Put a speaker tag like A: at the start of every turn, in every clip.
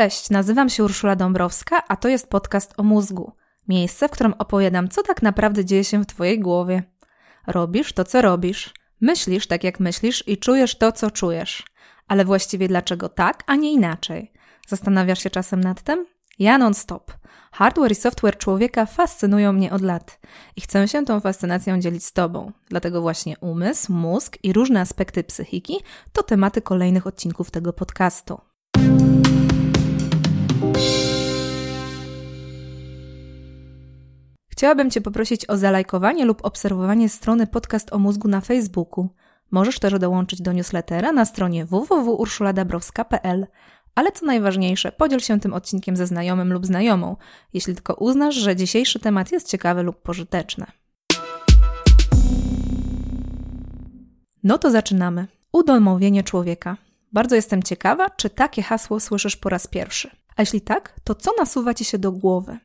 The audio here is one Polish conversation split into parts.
A: Cześć, nazywam się Urszula Dąbrowska, a to jest podcast o mózgu. Miejsce, w którym opowiadam, co tak naprawdę dzieje się w Twojej głowie. Robisz to, co robisz, myślisz tak, jak myślisz i czujesz to, co czujesz. Ale właściwie dlaczego tak, a nie inaczej? Zastanawiasz się czasem nad tym? Ja non-stop. Hardware i software człowieka fascynują mnie od lat i chcę się tą fascynacją dzielić z Tobą. Dlatego właśnie umysł, mózg i różne aspekty psychiki to tematy kolejnych odcinków tego podcastu. Chciałabym Cię poprosić o zalajkowanie lub obserwowanie strony Podcast o Mózgu na Facebooku. Możesz też dołączyć do newslettera na stronie www.urszuladabrowska.pl. Ale co najważniejsze, podziel się tym odcinkiem ze znajomym lub znajomą, jeśli tylko uznasz, że dzisiejszy temat jest ciekawy lub pożyteczny. No to zaczynamy. Udomowienie człowieka. Bardzo jestem ciekawa, czy takie hasło słyszysz po raz pierwszy. A jeśli tak, to co nasuwa ci się do głowy?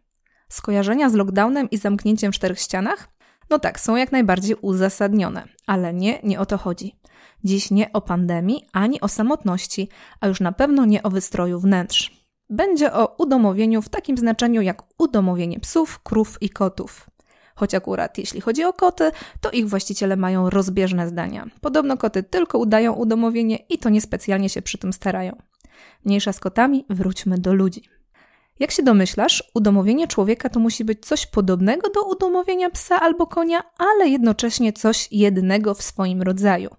A: Skojarzenia z lockdownem i zamknięciem w czterech ścianach? No tak, są jak najbardziej uzasadnione, ale nie, nie o to chodzi. Dziś nie o pandemii, ani o samotności, a już na pewno nie o wystroju wnętrz. Będzie o udomowieniu w takim znaczeniu jak udomowienie psów, krów i kotów. Choć akurat jeśli chodzi o koty, to ich właściciele mają rozbieżne zdania. Podobno koty tylko udają udomowienie i to niespecjalnie się przy tym starają. Mniejsza z kotami, wróćmy do ludzi. Jak się domyślasz, udomowienie człowieka to musi być coś podobnego do udomowienia psa albo konia, ale jednocześnie coś jednego w swoim rodzaju.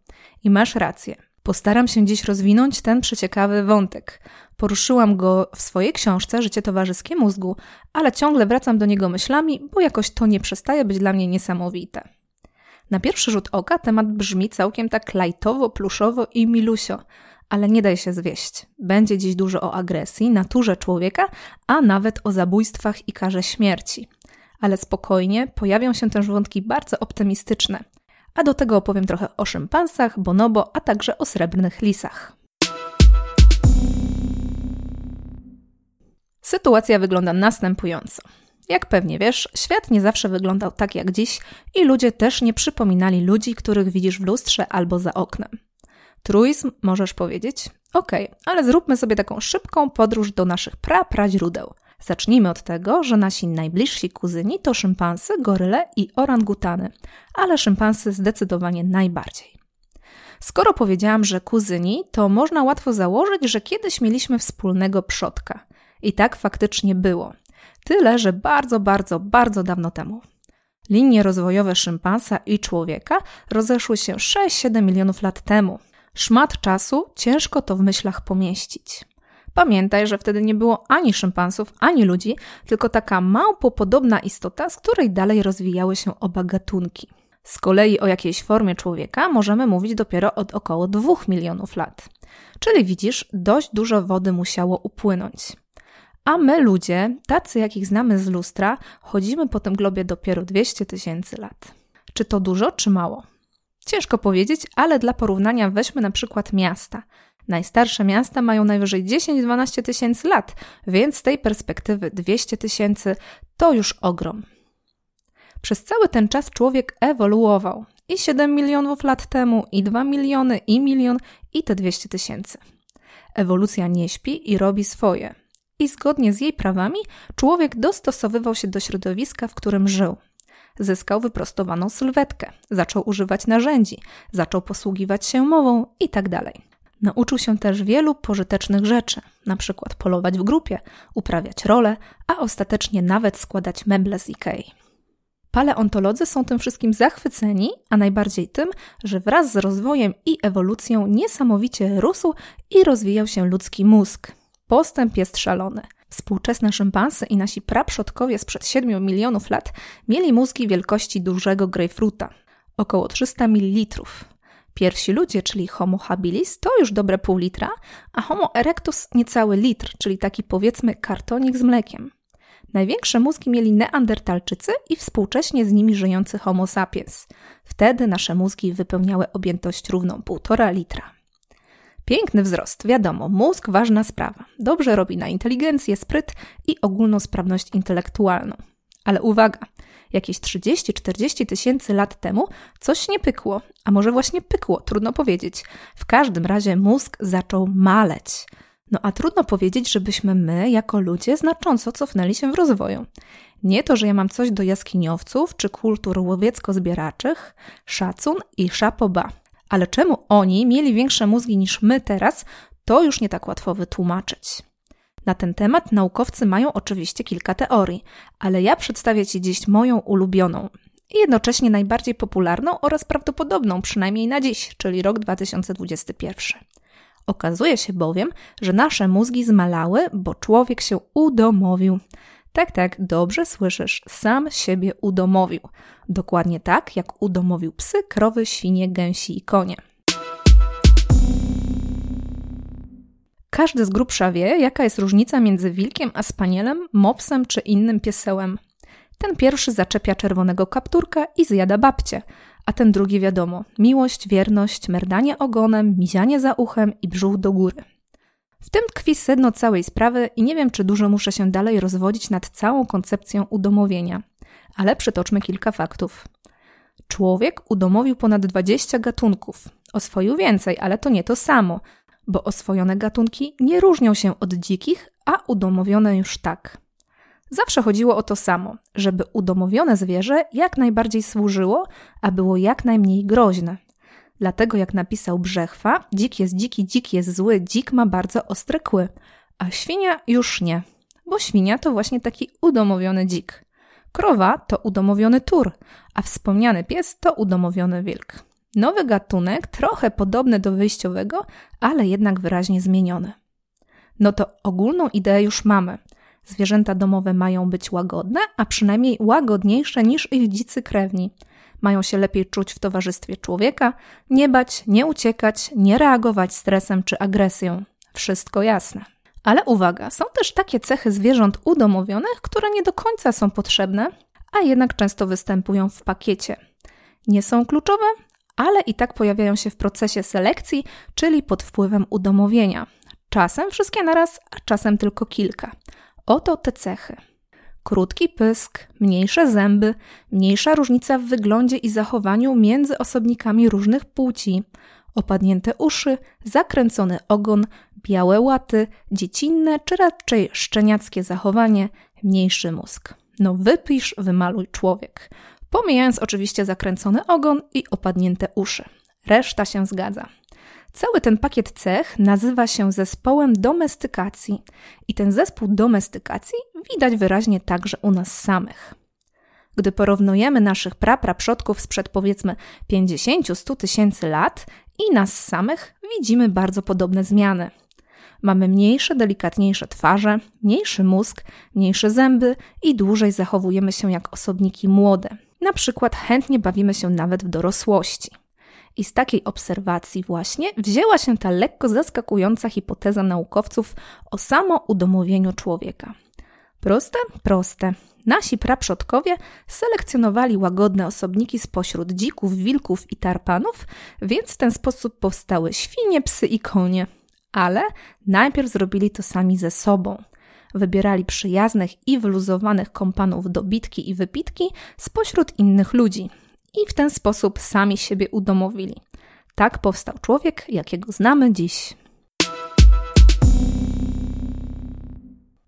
A: I masz rację. Postaram się dziś rozwinąć ten przeciekawy wątek. Poruszyłam go w swojej książce Życie towarzyskie mózgu, ale ciągle wracam do niego myślami, bo jakoś to nie przestaje być dla mnie niesamowite. Na pierwszy rzut oka temat brzmi całkiem tak lajtowo, pluszowo i milusio, ale nie daj się zwieść. Będzie dziś dużo o agresji, naturze człowieka, a nawet o zabójstwach i karze śmierci. Ale spokojnie, pojawią się też wątki bardzo optymistyczne. A do tego opowiem trochę o szympansach, bonobo, a także o srebrnych lisach. Sytuacja wygląda następująco. Jak pewnie wiesz, świat nie zawsze wyglądał tak jak dziś i ludzie też nie przypominali ludzi, których widzisz w lustrze albo za oknem. Truizm możesz powiedzieć? Okay, ale zróbmy sobie taką szybką podróż do naszych pra-praźródeł. Zacznijmy od tego, że nasi najbliżsi kuzyni to szympansy, goryle i orangutany, ale szympansy zdecydowanie najbardziej. Skoro powiedziałam, że kuzyni, to można łatwo założyć, że kiedyś mieliśmy wspólnego przodka. I tak faktycznie było. Tyle, że bardzo, bardzo, bardzo dawno temu. Linie rozwojowe szympansa i człowieka rozeszły się 6-7 milionów lat temu. Szmat czasu ciężko to w myślach pomieścić. Pamiętaj, że wtedy nie było ani szympansów, ani ludzi, tylko taka małpopodobna istota, z której dalej rozwijały się oba gatunki. Z kolei o jakiejś formie człowieka możemy mówić dopiero od około 2 milionów lat. Czyli widzisz, dość dużo wody musiało upłynąć. A my ludzie, tacy jakich znamy z lustra, chodzimy po tym globie dopiero 200 tysięcy lat. Czy to dużo, czy mało? Ciężko powiedzieć, ale dla porównania weźmy na przykład miasta. Najstarsze miasta mają najwyżej 10-12 tysięcy lat, więc z tej perspektywy 200 tysięcy to już ogrom. Przez cały ten czas człowiek ewoluował. I 7 milionów lat temu, i 2 miliony, i milion, i te 200 tysięcy. Ewolucja nie śpi i robi swoje. I zgodnie z jej prawami człowiek dostosowywał się do środowiska, w którym żył. Zyskał wyprostowaną sylwetkę, zaczął używać narzędzi, zaczął posługiwać się mową itd. Tak Nauczył się też wielu pożytecznych rzeczy, przykład polować w grupie, uprawiać role, a ostatecznie nawet składać meble z Ikei. Paleontolodzy są tym wszystkim zachwyceni, a najbardziej tym, że wraz z rozwojem i ewolucją niesamowicie rósł i rozwijał się ludzki mózg. Postęp jest szalony. Współczesne szympansy i nasi praprzodkowie sprzed 7 milionów lat mieli mózgi wielkości dużego grejpfruta, około 300 ml. Pierwsi ludzie, czyli Homo habilis, to już dobre pół litra, a Homo erectus niecały litr, czyli taki powiedzmy kartonik z mlekiem. Największe mózgi mieli neandertalczycy i współcześnie z nimi żyjący Homo sapiens. Wtedy nasze mózgi wypełniały objętość równą 1,5 litra. Piękny wzrost, wiadomo, mózg ważna sprawa. Dobrze robi na inteligencję, spryt i ogólną sprawność intelektualną. Ale uwaga, jakieś 30-40 tysięcy lat temu coś nie pykło, a może właśnie pykło, trudno powiedzieć. W każdym razie mózg zaczął maleć. No a trudno powiedzieć, żebyśmy my, jako ludzie, znacząco cofnęli się w rozwoju. Nie to, że ja mam coś do jaskiniowców czy kultur łowiecko-zbieraczych, szacun i szapoba. Ale czemu oni mieli większe mózgi niż my teraz, to już nie tak łatwo wytłumaczyć. Na ten temat naukowcy mają oczywiście kilka teorii, ale ja przedstawię Ci dziś moją ulubioną i jednocześnie najbardziej popularną oraz prawdopodobną, przynajmniej na dziś, czyli rok 2021. Okazuje się bowiem, że nasze mózgi zmalały, bo człowiek się udomowił. Tak, tak, dobrze słyszysz, sam siebie udomowił. Dokładnie tak, jak udomowił psy, krowy, świnie, gęsi i konie. Każdy z grubsza wie, jaka jest różnica między wilkiem a spanielem, mopsem czy innym piesełem. Ten pierwszy zaczepia czerwonego kapturka i zjada babcie, a ten drugi wiadomo: miłość, wierność, merdanie ogonem, mizianie za uchem i brzuch do góry. W tym tkwi sedno całej sprawy i nie wiem, czy dużo muszę się dalej rozwodzić nad całą koncepcją udomowienia, ale przytoczmy kilka faktów. Człowiek udomowił ponad 20 gatunków. Oswoił więcej, ale to nie to samo, bo oswojone gatunki nie różnią się od dzikich, a udomowione już tak. Zawsze chodziło o to samo, żeby udomowione zwierzę jak najbardziej służyło, a było jak najmniej groźne. Dlatego, jak napisał Brzechwa, dzik jest dziki, dzik jest zły, dzik ma bardzo ostre kły, a świnia już nie, bo świnia to właśnie taki udomowiony dzik. Krowa to udomowiony tur, a wspomniany pies to udomowiony wilk. Nowy gatunek, trochę podobny do wyjściowego, ale jednak wyraźnie zmieniony. No to ogólną ideę już mamy. Zwierzęta domowe mają być łagodne, a przynajmniej łagodniejsze niż ich dzicy krewni. Mają się lepiej czuć w towarzystwie człowieka, nie bać, nie uciekać, nie reagować stresem czy agresją. Wszystko jasne. Ale uwaga, są też takie cechy zwierząt udomowionych, które nie do końca są potrzebne, a jednak często występują w pakiecie. Nie są kluczowe, ale i tak pojawiają się w procesie selekcji, czyli pod wpływem udomowienia. Czasem wszystkie naraz, a czasem tylko kilka. Oto te cechy. Krótki pysk, mniejsze zęby, mniejsza różnica w wyglądzie i zachowaniu między osobnikami różnych płci, opadnięte uszy, zakręcony ogon, białe łaty, dziecinne czy raczej szczeniackie zachowanie, mniejszy mózg. No wypisz, wymaluj człowiek. Pomijając oczywiście zakręcony ogon i opadnięte uszy. Reszta się zgadza. Cały ten pakiet cech nazywa się zespołem domestykacji i ten zespół domestykacji widać wyraźnie także u nas samych. Gdy porównujemy naszych prapraprzodków sprzed powiedzmy 50-100 tysięcy lat i nas samych, widzimy bardzo podobne zmiany. Mamy mniejsze, delikatniejsze twarze, mniejszy mózg, mniejsze zęby i dłużej zachowujemy się jak osobniki młode. Na przykład chętnie bawimy się nawet w dorosłości. I z takiej obserwacji właśnie wzięła się ta lekko zaskakująca hipoteza naukowców o samoudomowieniu człowieka. Proste? Proste. Nasi praprzodkowie selekcjonowali łagodne osobniki spośród dzików, wilków i tarpanów, więc w ten sposób powstały świnie, psy i konie. Ale najpierw zrobili to sami ze sobą. Wybierali przyjaznych i wyluzowanych kompanów do bitki i wypitki spośród innych ludzi, i w ten sposób sami siebie udomowili. Tak powstał człowiek, jakiego znamy dziś.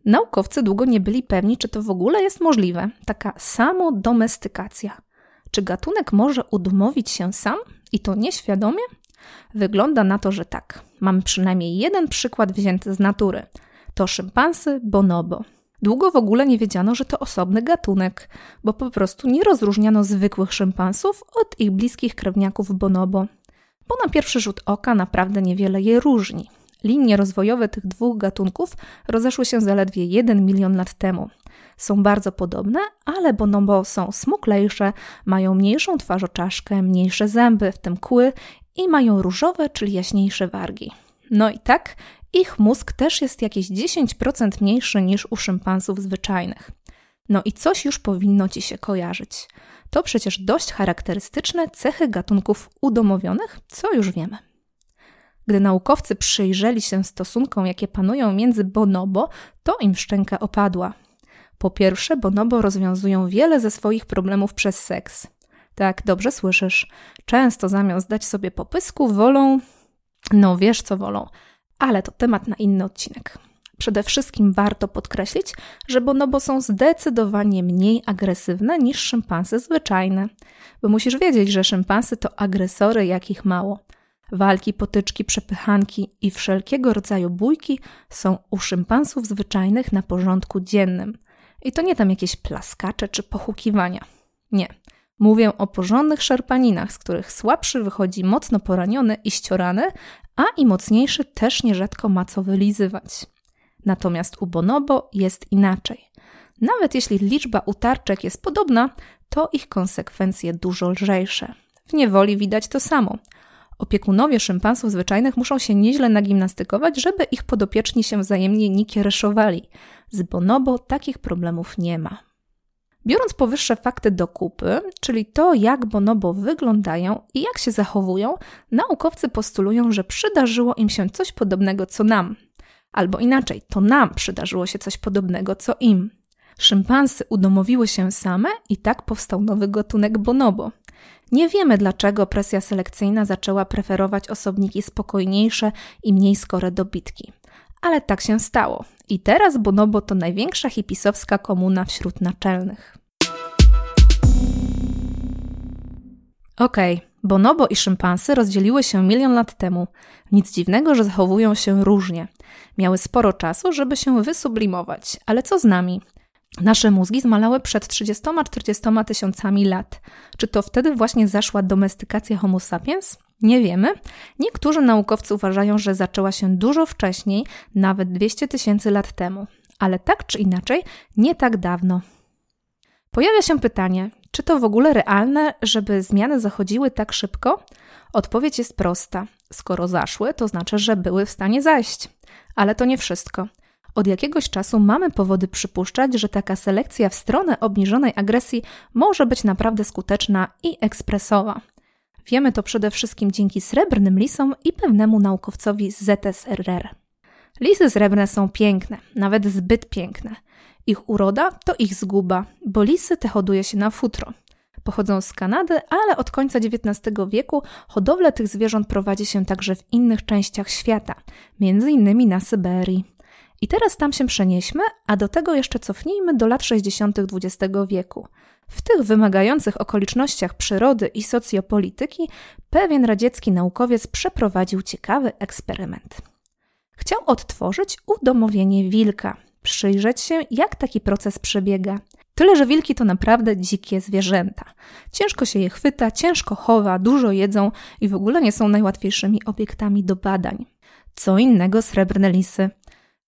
A: Naukowcy długo nie byli pewni, czy to w ogóle jest możliwe, taka samodomestykacja. Czy gatunek może udomowić się sam i to nieświadomie? Wygląda na to, że tak. Mamy przynajmniej jeden przykład wzięty z natury. To szympansy bonobo. Długo w ogóle nie wiedziano, że to osobny gatunek, bo po prostu nie rozróżniano zwykłych szympansów od ich bliskich krewniaków bonobo. Bo na pierwszy rzut oka naprawdę niewiele je różni. Linie rozwojowe tych dwóch gatunków rozeszły się zaledwie 1 milion lat temu. Są bardzo podobne, ale bonobo są smuklejsze, mają mniejszą twarzoczaszkę, mniejsze zęby, w tym kły i mają różowe, czyli jaśniejsze wargi. No i tak, ich mózg też jest jakieś 10% mniejszy niż u szympansów zwyczajnych. No i coś już powinno ci się kojarzyć. To przecież dość charakterystyczne cechy gatunków udomowionych, co już wiemy. Gdy naukowcy przyjrzeli się stosunkom, jakie panują między bonobo, to im szczęka opadła. Po pierwsze, bonobo rozwiązują wiele ze swoich problemów przez seks. Tak, dobrze słyszysz. Często zamiast dać sobie popysku, wolą. No wiesz co wolą Ale to temat na inny odcinek. Przede wszystkim warto podkreślić, że bonobo są zdecydowanie mniej agresywne niż szympansy zwyczajne, bo musisz wiedzieć, że szympansy to agresory jakich mało. Walki, potyczki, przepychanki i wszelkiego rodzaju bójki są u szympansów zwyczajnych na porządku dziennym. I to nie tam jakieś plaskacze czy pochukiwania. Nie. Mówię o porządnych szarpaninach, z których słabszy wychodzi mocno poraniony i ściorany, a i mocniejszy też nierzadko ma co wylizywać. Natomiast u bonobo jest inaczej. Nawet jeśli liczba utarczek jest podobna, to ich konsekwencje dużo lżejsze. W niewoli widać to samo. Opiekunowie szympansów zwyczajnych muszą się nieźle nagimnastykować, żeby ich podopieczni się wzajemnie nie kiereszowali. Z bonobo takich problemów nie ma. Biorąc powyższe fakty do kupy, czyli to, jak bonobo wyglądają i jak się zachowują, naukowcy postulują, że przydarzyło im się coś podobnego co nam. Albo inaczej, to nam przydarzyło się coś podobnego co im. Szympansy udomowiły się same i tak powstał nowy gatunek bonobo. Nie wiemy, dlaczego presja selekcyjna zaczęła preferować osobniki spokojniejsze i mniej skore do bitki. Ale tak się stało. I teraz bonobo to największa hipisowska komuna wśród naczelnych. Okej, okay. bonobo i szympansy rozdzieliły się milion lat temu. Nic dziwnego, że zachowują się różnie. Miały sporo czasu, żeby się wysublimować. Ale co z nami? Nasze mózgi zmalały przed 30-40 tysiącami lat. Czy to wtedy właśnie zaszła domestykacja Homo sapiens? Nie wiemy. Niektórzy naukowcy uważają, że zaczęła się dużo wcześniej, nawet 200 tysięcy lat temu. Ale tak czy inaczej, nie tak dawno. Pojawia się pytanie, czy to w ogóle realne, żeby zmiany zachodziły tak szybko? Odpowiedź jest prosta. Skoro zaszły, to znaczy, że były w stanie zajść. Ale to nie wszystko. Od jakiegoś czasu mamy powody przypuszczać, że taka selekcja w stronę obniżonej agresji może być naprawdę skuteczna i ekspresowa. Wiemy to przede wszystkim dzięki srebrnym lisom i pewnemu naukowcowi z ZSRR. Lisy srebrne są piękne, nawet zbyt piękne. Ich uroda to ich zguba, bo lisy te hoduje się na futro. Pochodzą z Kanady, ale od końca XIX wieku hodowlę tych zwierząt prowadzi się także w innych częściach świata, między innymi na Syberii. I teraz tam się przenieśmy, a do tego jeszcze cofnijmy do lat 60. XX wieku. W tych wymagających okolicznościach przyrody i socjopolityki pewien radziecki naukowiec przeprowadził ciekawy eksperyment. Chciał odtworzyć udomowienie wilka, przyjrzeć się, jak taki proces przebiega. Tyle, że wilki to naprawdę dzikie zwierzęta. Ciężko się je chwyta, ciężko chowa, dużo jedzą i w ogóle nie są najłatwiejszymi obiektami do badań. Co innego srebrne lisy.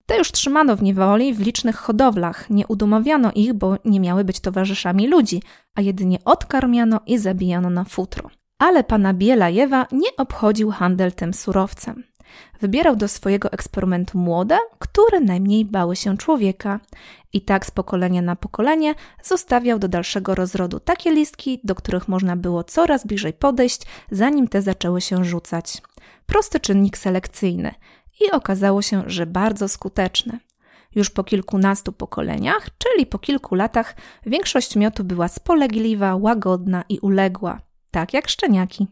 A: Te już trzymano w niewoli w licznych hodowlach. Nie udomawiano ich, bo nie miały być towarzyszami ludzi, a jedynie odkarmiano i zabijano na futro. Ale pana Bielajewa nie obchodził handel tym surowcem. Wybierał do swojego eksperymentu młode, które najmniej bały się człowieka. I tak z pokolenia na pokolenie zostawiał do dalszego rozrodu takie listki, do których można było coraz bliżej podejść, zanim te zaczęły się rzucać. Prosty czynnik selekcyjny – i okazało się, że bardzo skuteczny. Już po kilkunastu pokoleniach, czyli po kilku latach, większość miotu była spolegliwa, łagodna i uległa, tak jak szczeniaki.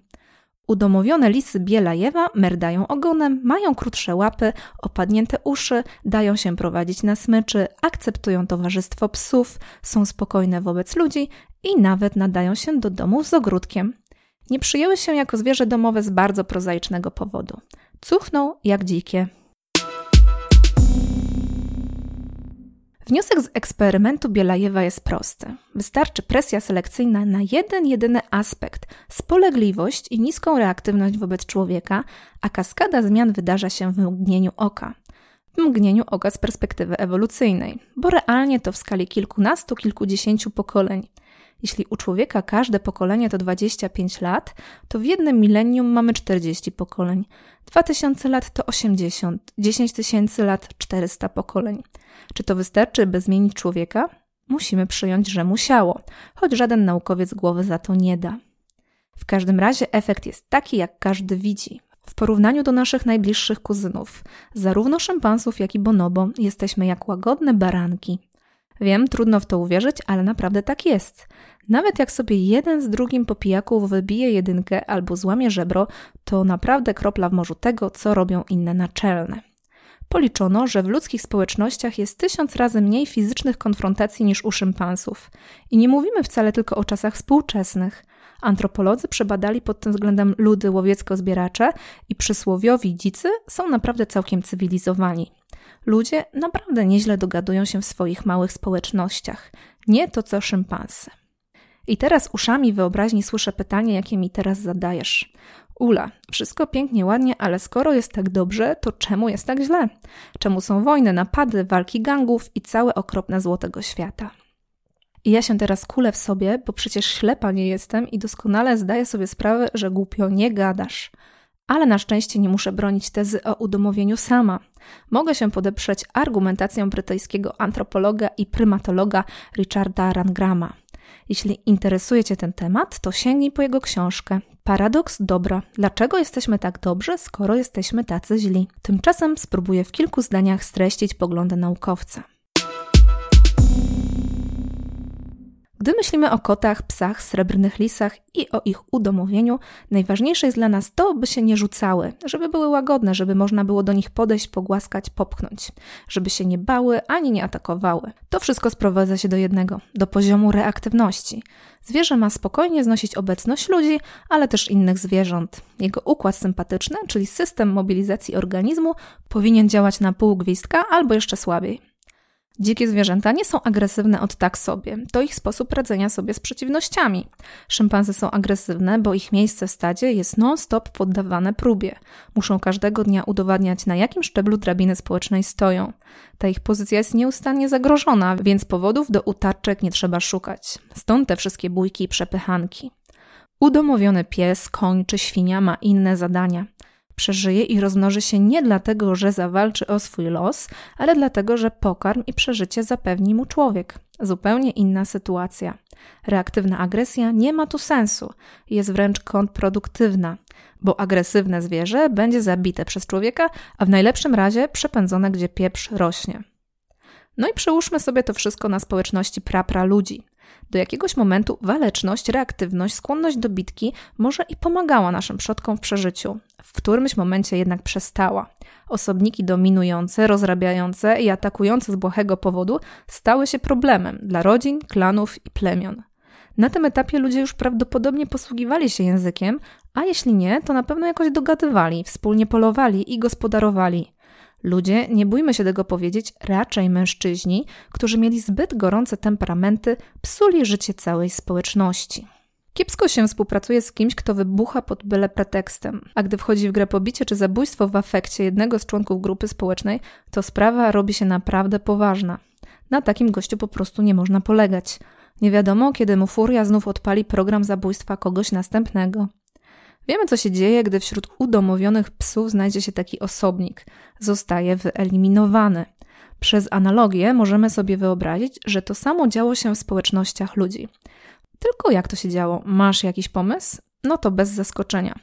A: Udomowione lisy Bielajewa merdają ogonem, mają krótsze łapy, opadnięte uszy, dają się prowadzić na smyczy, akceptują towarzystwo psów, są spokojne wobec ludzi i nawet nadają się do domów z ogródkiem. Nie przyjęły się jako zwierzę domowe z bardzo prozaicznego powodu. Cuchną jak dzikie. Wniosek z eksperymentu Bielajewa jest prosty. Wystarczy presja selekcyjna na jeden jedyny aspekt spolegliwość i niską reaktywność wobec człowieka, a kaskada zmian wydarza się w mgnieniu oka. W mgnieniu oka z perspektywy ewolucyjnej, bo realnie to w skali kilkunastu, kilkudziesięciu pokoleń. Jeśli u człowieka każde pokolenie to 25 lat, to w jednym milenium mamy 40 pokoleń. 2000 lat to 80, 10 tysięcy lat 400 pokoleń. Czy to wystarczy, by zmienić człowieka? Musimy przyjąć, że musiało, choć żaden naukowiec głowy za to nie da. W każdym razie efekt jest taki, jak każdy widzi. W porównaniu do naszych najbliższych kuzynów, zarówno szympansów, jak i bonobo, jesteśmy jak łagodne baranki. Wiem, trudno w to uwierzyć, ale naprawdę tak jest. Nawet jak sobie jeden z drugim po pijaku wybije jedynkę albo złamie żebro, to naprawdę kropla w morzu tego, co robią inne naczelne. Policzono, że w ludzkich społecznościach jest tysiąc razy mniej fizycznych konfrontacji niż u szympansów. I nie mówimy wcale tylko o czasach współczesnych. Antropolodzy przebadali pod tym względem ludy łowiecko-zbieracze i przysłowiowi dzicy są naprawdę całkiem cywilizowani. Ludzie naprawdę nieźle dogadują się w swoich małych społecznościach. Nie to co szympansy. I teraz uszami wyobraźni słyszę pytanie, jakie mi teraz zadajesz. Ula, wszystko pięknie, ładnie, ale skoro jest tak dobrze, to czemu jest tak źle? Czemu są wojny, napady, walki gangów i całe okropne złotego świata? I ja się teraz kulę w sobie, bo przecież ślepa nie jestem i doskonale zdaję sobie sprawę, że głupio nie gadasz. Ale na szczęście nie muszę bronić tezy o udomowieniu sama. Mogę się podeprzeć argumentacją brytyjskiego antropologa i prymatologa Richarda Rangrama. Jeśli interesuje Cię ten temat, to sięgnij po jego książkę Paradoks dobra. Dlaczego jesteśmy tak dobrzy, skoro jesteśmy tacy źli? Tymczasem spróbuję w kilku zdaniach streścić poglądy naukowca. Gdy myślimy o kotach, psach, srebrnych lisach i o ich udomowieniu, najważniejsze jest dla nas to, by się nie rzucały, żeby były łagodne, żeby można było do nich podejść, pogłaskać, popchnąć, żeby się nie bały ani nie atakowały. To wszystko sprowadza się do jednego do poziomu reaktywności. Zwierzę ma spokojnie znosić obecność ludzi, ale też innych zwierząt. Jego układ sympatyczny, czyli system mobilizacji organizmu, powinien działać na pół gwizdka albo jeszcze słabiej. Dzikie zwierzęta nie są agresywne od tak sobie. To ich sposób radzenia sobie z przeciwnościami. Szympanzy są agresywne, bo ich miejsce w stadzie jest non-stop poddawane próbie. Muszą każdego dnia udowadniać, na jakim szczeblu drabiny społecznej stoją. Ta ich pozycja jest nieustannie zagrożona, więc powodów do utarczek nie trzeba szukać. Stąd te wszystkie bójki i przepychanki. Udomowiony pies, koń czy świnia ma inne zadania przeżyje i rozmnoży się nie dlatego, że zawalczy o swój los, ale dlatego, że pokarm i przeżycie zapewni mu człowiek. Zupełnie inna sytuacja. Reaktywna agresja nie ma tu sensu, jest wręcz kontrproduktywna, bo agresywne zwierzę będzie zabite przez człowieka, a w najlepszym razie przepędzone, gdzie pieprz rośnie. No i przełóżmy sobie to wszystko na społeczności prapra ludzi. Do jakiegoś momentu waleczność, reaktywność, skłonność do bitki może i pomagała naszym przodkom w przeżyciu. W którymś momencie jednak przestała. Osobniki dominujące, rozrabiające i atakujące z błahego powodu stały się problemem dla rodzin, klanów i plemion. Na tym etapie ludzie już prawdopodobnie posługiwali się językiem, a jeśli nie, to na pewno jakoś dogadywali, wspólnie polowali i gospodarowali. Ludzie, nie bójmy się tego powiedzieć, raczej mężczyźni, którzy mieli zbyt gorące temperamenty, psuli życie całej społeczności. Kiepsko się współpracuje z kimś, kto wybucha pod byle pretekstem, a gdy wchodzi w grę pobicie czy zabójstwo w afekcie jednego z członków grupy społecznej, to sprawa robi się naprawdę poważna. Na takim gościu po prostu nie można polegać. Nie wiadomo, kiedy mu furia znów odpali program zabójstwa kogoś następnego. Wiemy, co się dzieje, gdy wśród udomowionych psów znajdzie się taki osobnik. Zostaje wyeliminowany. Przez analogię możemy sobie wyobrazić, że to samo działo się w społecznościach ludzi. Tylko jak to się działo? Masz jakiś pomysł? No to bez zaskoczenia.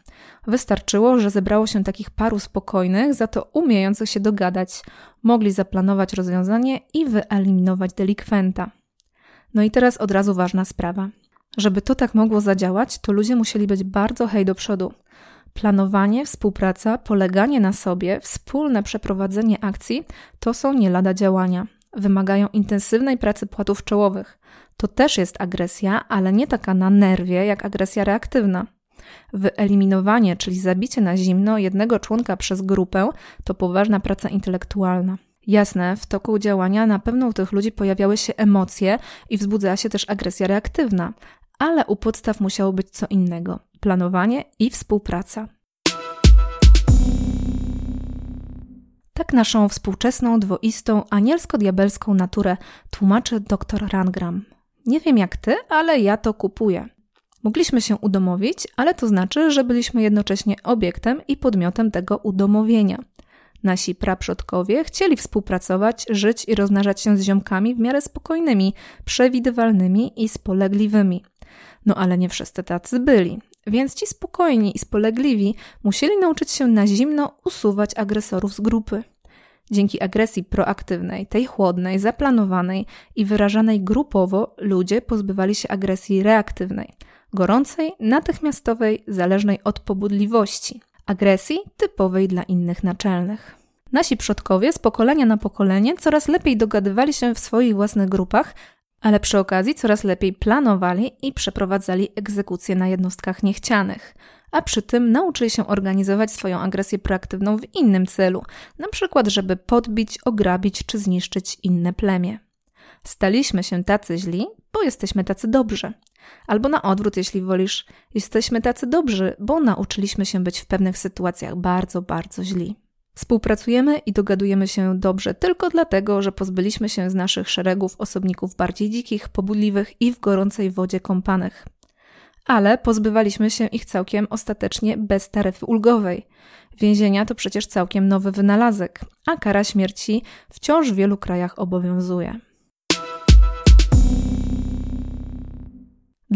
A: Wystarczyło, że zebrało się takich paru spokojnych, za to umiejących się dogadać. Mogli zaplanować rozwiązanie i wyeliminować delikwenta. No i teraz od razu ważna sprawa. Żeby to tak mogło zadziałać, to ludzie musieli być bardzo hej do przodu. Planowanie, współpraca, poleganie na sobie, wspólne przeprowadzenie akcji to są nie lada działania. Wymagają intensywnej pracy płatów czołowych. To też jest agresja, ale nie taka na nerwie jak agresja reaktywna. Wyeliminowanie, czyli zabicie na zimno jednego członka przez grupę, to poważna praca intelektualna. Jasne, w toku działania na pewno u tych ludzi pojawiały się emocje i wzbudzała się też agresja reaktywna, ale u podstaw musiało być co innego planowanie i współpraca. Tak naszą współczesną, dwoistą, anielsko-diabelską naturę tłumaczy dr Rangram. Nie wiem jak ty, ale ja to kupuję. Mogliśmy się udomowić, ale to znaczy, że byliśmy jednocześnie obiektem i podmiotem tego udomowienia. Nasi praprzodkowie chcieli współpracować, żyć i rozmnażać się z ziomkami w miarę spokojnymi, przewidywalnymi i spolegliwymi. No ale nie wszyscy tacy byli. Więc ci spokojni i spolegliwi musieli nauczyć się na zimno usuwać agresorów z grupy. Dzięki agresji proaktywnej, tej chłodnej, zaplanowanej i wyrażanej grupowo, ludzie pozbywali się agresji reaktywnej, gorącej, natychmiastowej, zależnej od pobudliwości, agresji typowej dla innych naczelnych. Nasi przodkowie z pokolenia na pokolenie coraz lepiej dogadywali się w swoich własnych grupach, ale przy okazji coraz lepiej planowali i przeprowadzali egzekucje na jednostkach niechcianych, a przy tym nauczyli się organizować swoją agresję proaktywną w innym celu, na przykład żeby podbić, ograbić czy zniszczyć inne plemię. Staliśmy się tacy źli, bo jesteśmy tacy dobrzy. Albo na odwrót, jeśli wolisz, jesteśmy tacy dobrzy, bo nauczyliśmy się być w pewnych sytuacjach bardzo, bardzo źli. Współpracujemy i dogadujemy się dobrze tylko dlatego, że pozbyliśmy się z naszych szeregów osobników bardziej dzikich, pobudliwych i w gorącej wodzie kąpanych. Ale pozbywaliśmy się ich całkiem ostatecznie bez taryfy ulgowej. Więzienia to przecież całkiem nowy wynalazek, a kara śmierci wciąż w wielu krajach obowiązuje.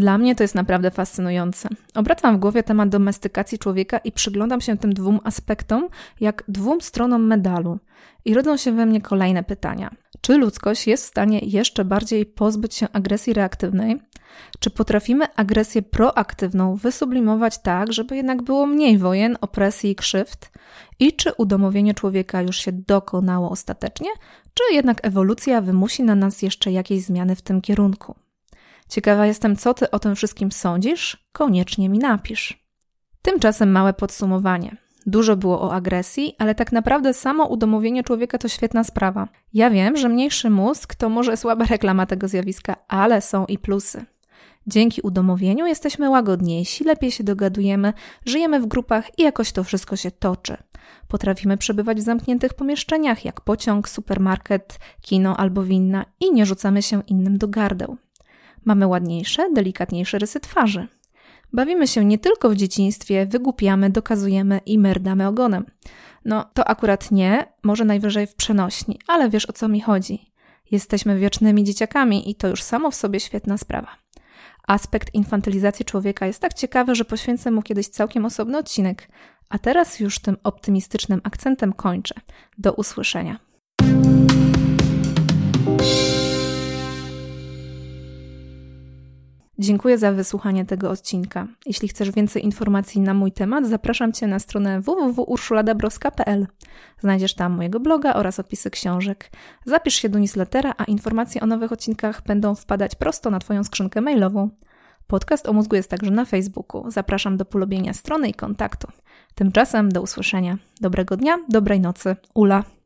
A: Dla mnie to jest naprawdę fascynujące. Obracam w głowie temat domestykacji człowieka i przyglądam się tym dwóm aspektom jak dwóm stronom medalu. I rodzą się we mnie kolejne pytania. Czy ludzkość jest w stanie jeszcze bardziej pozbyć się agresji reaktywnej? Czy potrafimy agresję proaktywną wysublimować tak, żeby jednak było mniej wojen, opresji i krzywd? I czy udomowienie człowieka już się dokonało ostatecznie, czy jednak ewolucja wymusi na nas jeszcze jakieś zmiany w tym kierunku? Ciekawa jestem, co ty o tym wszystkim sądzisz? Koniecznie mi napisz. Tymczasem małe podsumowanie. Dużo było o agresji, ale tak naprawdę samo udomowienie człowieka to świetna sprawa. Ja wiem, że mniejszy mózg to może słaba reklama tego zjawiska, ale są i plusy. Dzięki udomowieniu jesteśmy łagodniejsi, lepiej się dogadujemy, żyjemy w grupach i jakoś to wszystko się toczy. Potrafimy przebywać w zamkniętych pomieszczeniach, jak pociąg, supermarket, kino albo winna i nie rzucamy się innym do gardeł. Mamy ładniejsze, delikatniejsze rysy twarzy. Bawimy się nie tylko w dzieciństwie, wygłupiamy, dokazujemy i merdamy ogonem. No, to akurat nie, może najwyżej w przenośni, ale wiesz o co mi chodzi. Jesteśmy wiecznymi dzieciakami i to już samo w sobie świetna sprawa. Aspekt infantylizacji człowieka jest tak ciekawy, że poświęcę mu kiedyś całkiem osobny odcinek. A teraz już tym optymistycznym akcentem kończę. Do usłyszenia. Dziękuję za wysłuchanie tego odcinka. Jeśli chcesz więcej informacji na mój temat, zapraszam Cię na stronę www.urszuladabrowska.pl. Znajdziesz tam mojego bloga oraz opisy książek. Zapisz się do newslettera, a informacje o nowych odcinkach będą wpadać prosto na Twoją skrzynkę mailową. Podcast o mózgu jest także na Facebooku. Zapraszam do polubienia strony i kontaktu. Tymczasem do usłyszenia. Dobrego dnia, dobrej nocy. Ula.